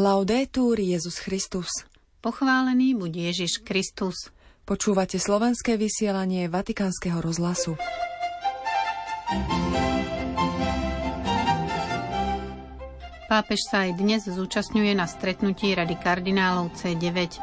Laudetur Jezus Christus. Pochválený buď Ježiš Kristus. Počúvate slovenské vysielanie Vatikánskeho rozhlasu. Pápež sa aj dnes zúčastňuje na stretnutí Rady kardinálov C9.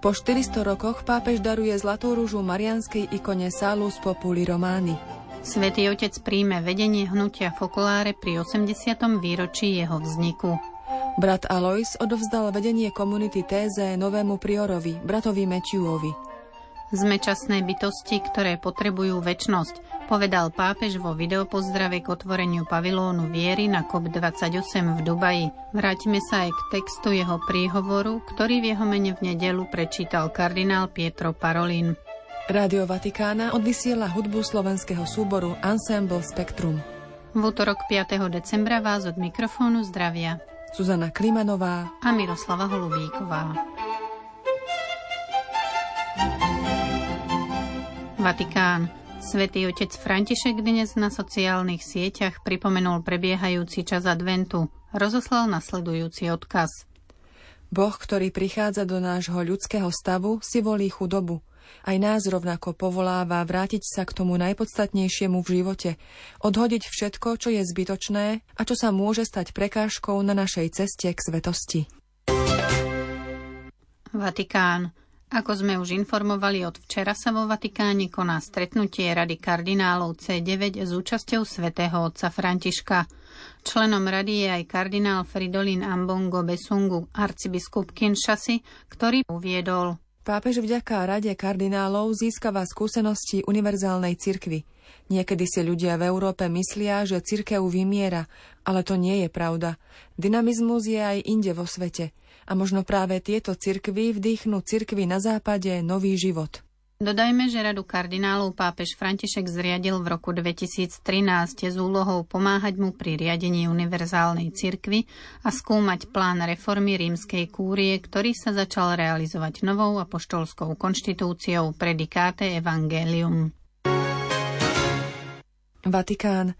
Po 400 rokoch pápež daruje zlatú rúžu marianskej ikone Salus Populi Romány. Svetý otec príjme vedenie hnutia Fokoláre pri 80. výročí jeho vzniku. Brat Alois odovzdal vedenie komunity Téze novému priorovi, bratovi Mečiuovi. Sme časné bytosti, ktoré potrebujú väčnosť, povedal pápež vo videopozdrave k otvoreniu pavilónu viery na COP28 v Dubaji. Vrátime sa aj k textu jeho príhovoru, ktorý v jeho mene v nedelu prečítal kardinál Pietro Parolin. Rádio Vatikána odvysiela hudbu slovenského súboru Ensemble Spectrum. V útorok 5. decembra vás od mikrofónu zdravia Zuzana Klimanová a Miroslava Holubíková. Vatikán. Svetý otec František dnes na sociálnych sieťach pripomenul prebiehajúci čas adventu. Rozoslal nasledujúci odkaz. Boh, ktorý prichádza do nášho ľudského stavu, si volí chudobu – aj nás rovnako povoláva vrátiť sa k tomu najpodstatnejšiemu v živote, odhodiť všetko, čo je zbytočné a čo sa môže stať prekážkou na našej ceste k svetosti. Vatikán. Ako sme už informovali, od včera sa vo Vatikáne koná stretnutie Rady kardinálov C9 s účasťou svätého otca Františka. Členom rady je aj kardinál Fridolin Ambongo Besungu, arcibiskup Kinshasy, ktorý uviedol. Pápež vďaka Rade kardinálov získava skúsenosti univerzálnej cirkvy. Niekedy si ľudia v Európe myslia, že cirkev vymiera, ale to nie je pravda. Dynamizmus je aj inde vo svete. A možno práve tieto cirkvy vdýchnú cirkvy na západe nový život. Dodajme, že radu kardinálov pápež František zriadil v roku 2013 s úlohou pomáhať mu pri riadení univerzálnej cirkvy a skúmať plán reformy rímskej kúrie, ktorý sa začal realizovať novou apoštolskou konštitúciou Predikáte Evangelium. Vatikán.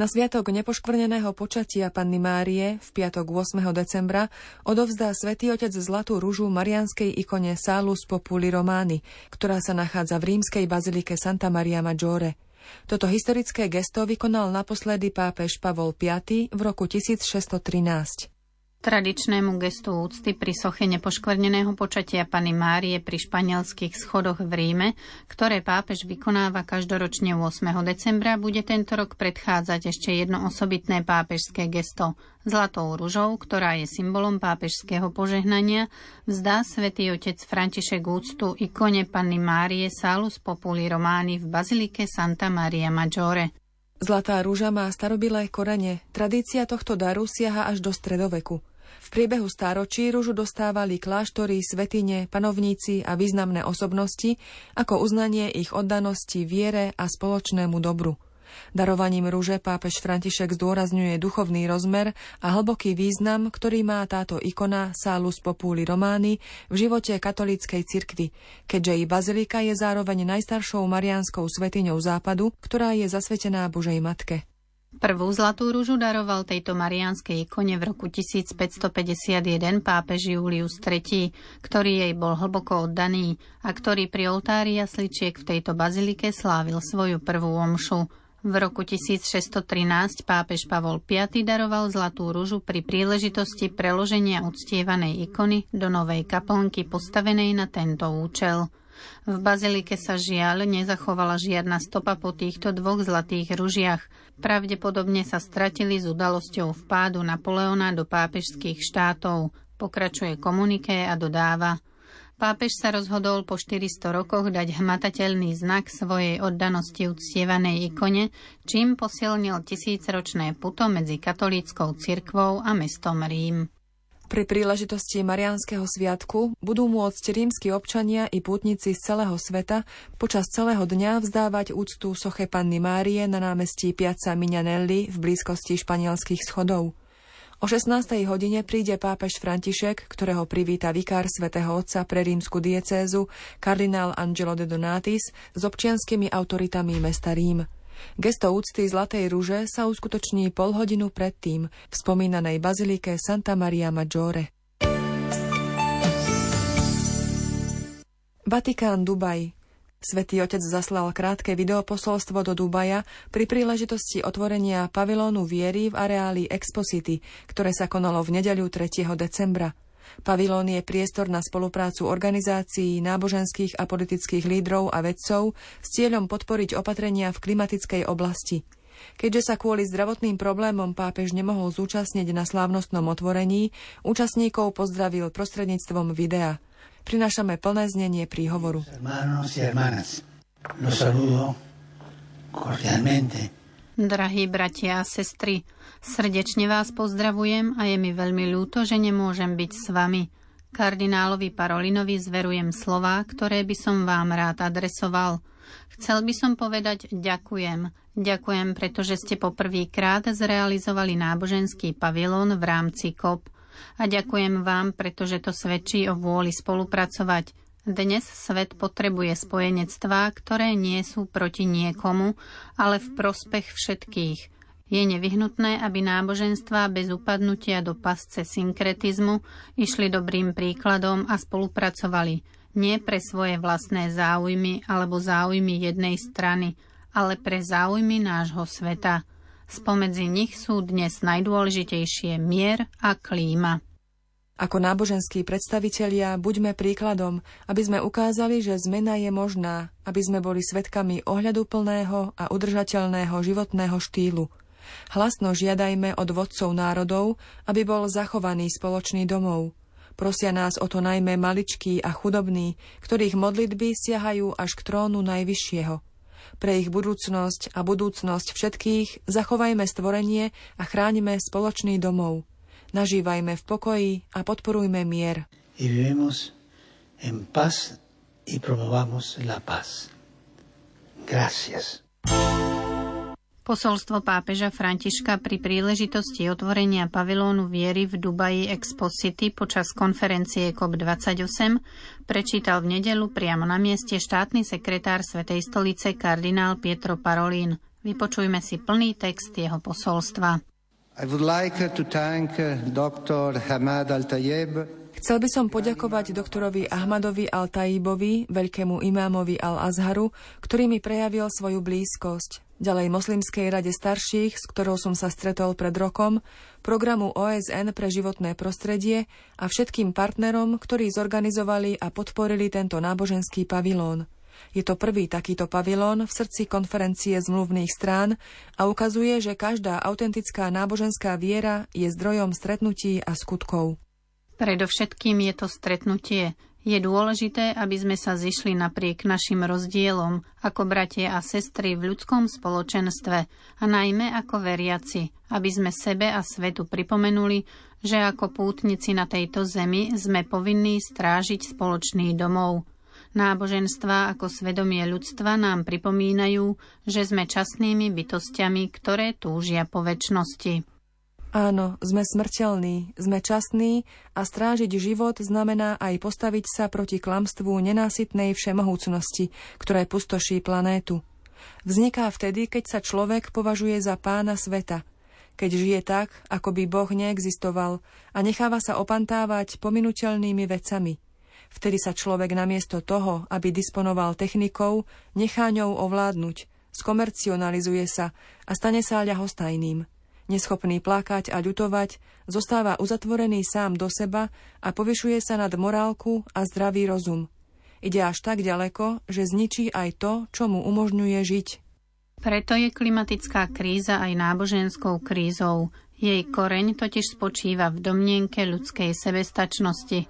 Na sviatok nepoškvrneného počatia Panny Márie v piatok 8. decembra odovzdá svätý Otec zlatú ružu marianskej ikone Salus Populi Romány, ktorá sa nachádza v rímskej bazilike Santa Maria Maggiore. Toto historické gesto vykonal naposledy pápež Pavol V v roku 1613. Tradičnému gestu úcty pri soche nepoškvrneného počatia Pany Márie pri španielských schodoch v Ríme, ktoré pápež vykonáva každoročne 8. decembra, bude tento rok predchádzať ešte jedno osobitné pápežské gesto. Zlatou ružou, ktorá je symbolom pápežského požehnania, vzdá svätý otec František úctu ikone Panny Márie Salus Populi Romány v bazilike Santa Maria Maggiore. Zlatá rúža má starobilé korene. Tradícia tohto daru siaha až do stredoveku. V priebehu stáročí rúžu dostávali kláštory, svetine, panovníci a významné osobnosti ako uznanie ich oddanosti viere a spoločnému dobru. Darovaním rúže pápež František zdôrazňuje duchovný rozmer a hlboký význam, ktorý má táto ikona Salus Populi Romány v živote katolíckej cirkvy, keďže i bazilika je zároveň najstaršou marianskou svetiňou západu, ktorá je zasvetená Božej Matke. Prvú zlatú rúžu daroval tejto marianskej ikone v roku 1551 pápež Julius III, ktorý jej bol hlboko oddaný a ktorý pri oltári jasličiek v tejto bazilike slávil svoju prvú omšu. V roku 1613 pápež Pavol V daroval zlatú rúžu pri príležitosti preloženia uctievanej ikony do novej kaplnky postavenej na tento účel. V bazilike sa žiaľ nezachovala žiadna stopa po týchto dvoch zlatých ružiach. Pravdepodobne sa stratili s udalosťou vpádu Napoleona do pápežských štátov. Pokračuje komuniké a dodáva. Pápež sa rozhodol po 400 rokoch dať hmatateľný znak svojej oddanosti uctievanej ikone, čím posilnil tisícročné puto medzi katolíckou cirkvou a mestom Rím. Pri príležitosti Mariánskeho sviatku budú môcť rímsky občania i pútnici z celého sveta počas celého dňa vzdávať úctu soche Panny Márie na námestí Piazza Mignanelli v blízkosti španielských schodov. O 16. hodine príde pápež František, ktorého privíta vikár svätého Otca pre rímsku diecézu, kardinál Angelo de Donatis, s občianskými autoritami mesta Rím. Gesto úcty Zlatej rúže sa uskutoční pol hodinu predtým v spomínanej bazilike Santa Maria Maggiore. Vatikán Dubaj Svetý otec zaslal krátke videoposolstvo do Dubaja pri príležitosti otvorenia pavilónu viery v areáli Exposity, ktoré sa konalo v nedeľu 3. decembra. Pavilón je priestor na spoluprácu organizácií, náboženských a politických lídrov a vedcov s cieľom podporiť opatrenia v klimatickej oblasti. Keďže sa kvôli zdravotným problémom pápež nemohol zúčastniť na slávnostnom otvorení, účastníkov pozdravil prostredníctvom videa. Prinášame plné znenie príhovoru. Drahí bratia a sestry, srdečne vás pozdravujem a je mi veľmi ľúto, že nemôžem byť s vami. Kardinálovi Parolinovi zverujem slova, ktoré by som vám rád adresoval. Chcel by som povedať ďakujem. Ďakujem, pretože ste poprvýkrát zrealizovali náboženský pavilón v rámci COP – a ďakujem vám, pretože to svedčí o vôli spolupracovať. Dnes svet potrebuje spojenectvá, ktoré nie sú proti niekomu, ale v prospech všetkých. Je nevyhnutné, aby náboženstvá bez upadnutia do pasce synkretizmu išli dobrým príkladom a spolupracovali, nie pre svoje vlastné záujmy alebo záujmy jednej strany, ale pre záujmy nášho sveta. Spomedzi nich sú dnes najdôležitejšie mier a klíma. Ako náboženskí predstavitelia buďme príkladom, aby sme ukázali, že zmena je možná, aby sme boli svetkami ohľaduplného a udržateľného životného štýlu. Hlasno žiadajme od vodcov národov, aby bol zachovaný spoločný domov. Prosia nás o to najmä maličkí a chudobní, ktorých modlitby siahajú až k trónu Najvyššieho – pre ich budúcnosť a budúcnosť všetkých zachovajme stvorenie a chránime spoločný domov. Nažívajme v pokoji a podporujme mier. Y vivemos en paz y promovamos la paz. Gracias. Posolstvo pápeža Františka pri príležitosti otvorenia pavilónu viery v Dubaji Expo City počas konferencie COP28 prečítal v nedelu priamo na mieste štátny sekretár Svetej stolice kardinál Pietro Parolin. Vypočujme si plný text jeho posolstva. I would like to thank Dr. Hamad Al-Tayeb Chcel by som poďakovať doktorovi Ahmadovi Al-Tajibovi, veľkému imámovi Al-Azharu, ktorý mi prejavil svoju blízkosť. Ďalej Moslimskej rade starších, s ktorou som sa stretol pred rokom, programu OSN pre životné prostredie a všetkým partnerom, ktorí zorganizovali a podporili tento náboženský pavilón. Je to prvý takýto pavilón v srdci konferencie zmluvných strán a ukazuje, že každá autentická náboženská viera je zdrojom stretnutí a skutkov. Predovšetkým je to stretnutie. Je dôležité, aby sme sa zišli napriek našim rozdielom, ako bratia a sestry v ľudskom spoločenstve a najmä ako veriaci, aby sme sebe a svetu pripomenuli, že ako pútnici na tejto zemi sme povinní strážiť spoločný domov. Náboženstva ako svedomie ľudstva nám pripomínajú, že sme časnými bytostiami, ktoré túžia po väčšnosti. Áno, sme smrteľní, sme častní a strážiť život znamená aj postaviť sa proti klamstvu nenásytnej všemohúcnosti, ktoré pustoší planétu. Vzniká vtedy, keď sa človek považuje za pána sveta, keď žije tak, ako by Boh neexistoval a necháva sa opantávať pominuteľnými vecami. Vtedy sa človek namiesto toho, aby disponoval technikou, nechá ňou ovládnuť, skomercionalizuje sa a stane sa ľahostajným. Neschopný plakať a ľutovať, zostáva uzatvorený sám do seba a povyšuje sa nad morálku a zdravý rozum. Ide až tak ďaleko, že zničí aj to, čo mu umožňuje žiť. Preto je klimatická kríza aj náboženskou krízou. Jej koreň totiž spočíva v domnienke ľudskej sebestačnosti.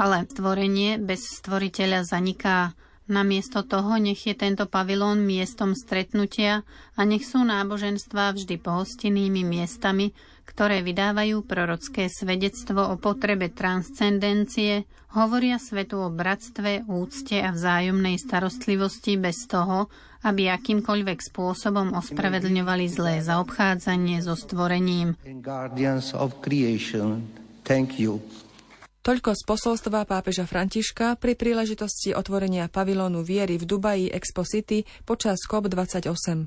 Ale stvorenie bez stvoriteľa zaniká, Namiesto toho nech je tento pavilón miestom stretnutia a nech sú náboženstvá vždy pohostinnými miestami, ktoré vydávajú prorocké svedectvo o potrebe transcendencie, hovoria svetu o bratstve, úcte a vzájomnej starostlivosti bez toho, aby akýmkoľvek spôsobom ospravedlňovali zlé zaobchádzanie so stvorením. Thank you. Toľko z posolstva pápeža Františka pri príležitosti otvorenia pavilónu viery v Dubaji Expo City počas COP28.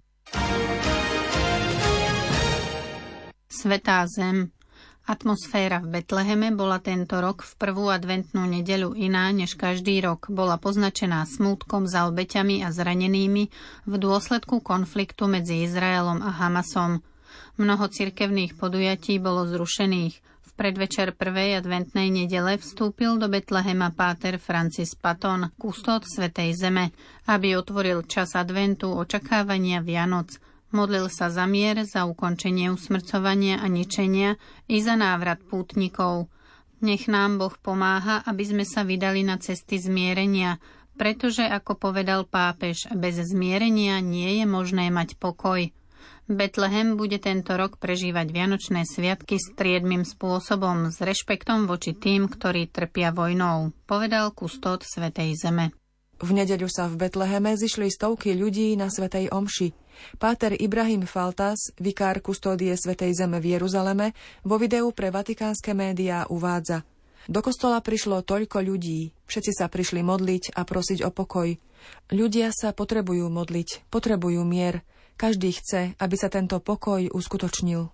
Svetá zem. Atmosféra v Betleheme bola tento rok v prvú adventnú nedeľu iná než každý rok. Bola poznačená smútkom za obeťami a zranenými v dôsledku konfliktu medzi Izraelom a Hamasom. Mnoho cirkevných podujatí bolo zrušených. Predvečer prvej adventnej nedele vstúpil do Betlehema páter Francis Paton, kustód Svetej Zeme, aby otvoril čas adventu očakávania Vianoc – Modlil sa za mier, za ukončenie usmrcovania a ničenia i za návrat pútnikov. Nech nám Boh pomáha, aby sme sa vydali na cesty zmierenia, pretože, ako povedal pápež, bez zmierenia nie je možné mať pokoj. Betlehem bude tento rok prežívať Vianočné sviatky striedmým spôsobom s rešpektom voči tým, ktorí trpia vojnou, povedal kustód Svetej Zeme. V nedeľu sa v Betleheme zišli stovky ľudí na Svetej Omši. Páter Ibrahim Faltas, vikár kustódie Svetej Zeme v Jeruzaleme, vo videu pre vatikánske médiá uvádza Do kostola prišlo toľko ľudí, všetci sa prišli modliť a prosiť o pokoj. Ľudia sa potrebujú modliť, potrebujú mier. Každý chce, aby sa tento pokoj uskutočnil.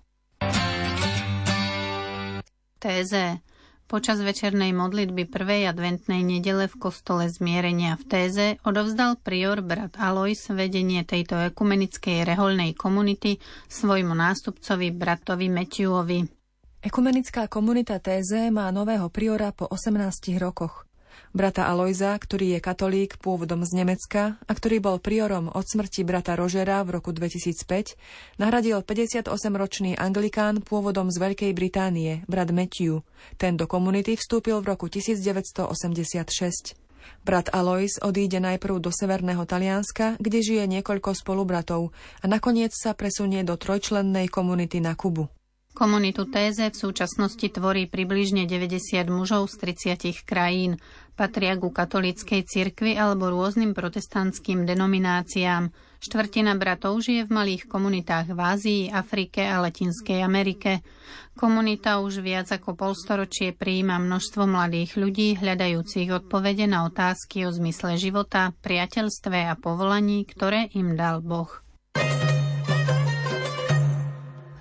Téze Počas večernej modlitby prvej adventnej nedele v kostole zmierenia v Téze odovzdal prior brat Alois vedenie tejto ekumenickej reholnej komunity svojmu nástupcovi bratovi Meťuovi. Ekumenická komunita Téze má nového priora po 18 rokoch brata Alojza, ktorý je katolík pôvodom z Nemecka a ktorý bol priorom od smrti brata Rožera v roku 2005, nahradil 58-ročný anglikán pôvodom z Veľkej Británie, brat Matthew. Ten do komunity vstúpil v roku 1986. Brat Alois odíde najprv do severného Talianska, kde žije niekoľko spolubratov a nakoniec sa presunie do trojčlennej komunity na Kubu. Komunitu Téze v súčasnosti tvorí približne 90 mužov z 30 krajín. Patria ku katolíckej cirkvi alebo rôznym protestantským denomináciám. Štvrtina bratov žije v malých komunitách v Ázii, Afrike a Latinskej Amerike. Komunita už viac ako polstoročie prijíma množstvo mladých ľudí, hľadajúcich odpovede na otázky o zmysle života, priateľstve a povolaní, ktoré im dal Boh.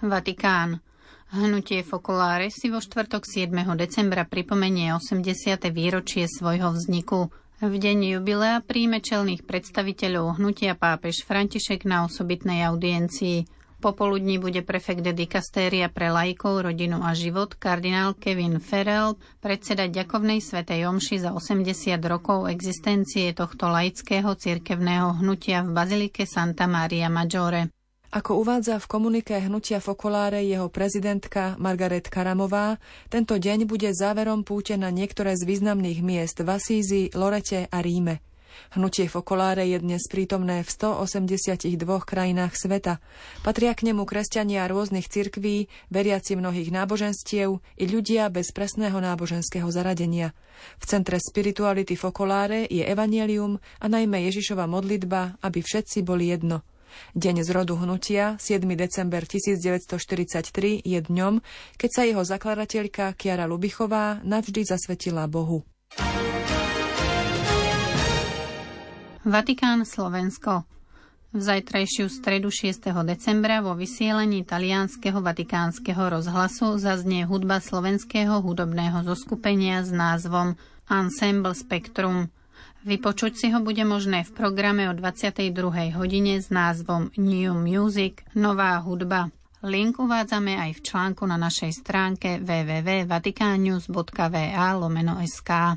Vatikán. Hnutie Focolare si vo štvrtok 7. decembra pripomenie 80. výročie svojho vzniku. V deň jubilea príjme čelných predstaviteľov hnutia pápež František na osobitnej audiencii. Popoludní bude prefekt dikastéria pre lajkov, rodinu a život kardinál Kevin Ferrell predsedať ďakovnej svetej omši za 80 rokov existencie tohto laického cirkevného hnutia v bazilike Santa Maria Maggiore. Ako uvádza v komunike hnutia Fokoláre jeho prezidentka Margaret Karamová, tento deň bude záverom púte na niektoré z významných miest v Asízi, Lorete a Ríme. Hnutie Fokoláre je dnes prítomné v 182 krajinách sveta. Patria k nemu kresťania rôznych cirkví, veriaci mnohých náboženstiev i ľudia bez presného náboženského zaradenia. V centre spirituality Fokoláre je evanielium a najmä Ježišova modlitba, aby všetci boli jedno. Deň z rodu hnutia, 7. december 1943, je dňom, keď sa jeho zakladateľka Kiara Lubichová navždy zasvetila Bohu. Vatikán Slovensko v zajtrajšiu stredu 6. decembra vo vysielaní talianského vatikánskeho rozhlasu zaznie hudba slovenského hudobného zoskupenia s názvom Ensemble Spectrum – Vypočuť si ho bude možné v programe o 22. hodine s názvom New Music – Nová hudba. Link uvádzame aj v článku na našej stránke www.vaticannews.va lomeno sk.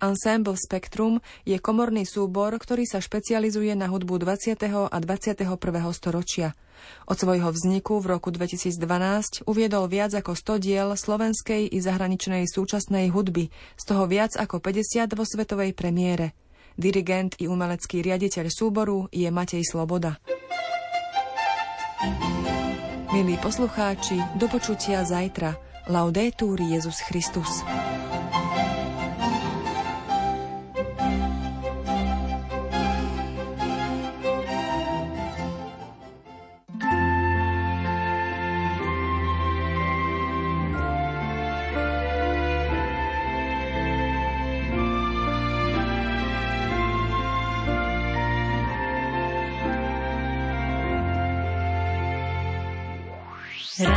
Ensemble Spectrum je komorný súbor, ktorý sa špecializuje na hudbu 20. a 21. storočia. Od svojho vzniku v roku 2012 uviedol viac ako 100 diel slovenskej i zahraničnej súčasnej hudby, z toho viac ako 50 vo svetovej premiére. Dirigent i umelecký riaditeľ súboru je Matej Sloboda. Milí poslucháči, do počutia zajtra. Laudetur Jezus Christus.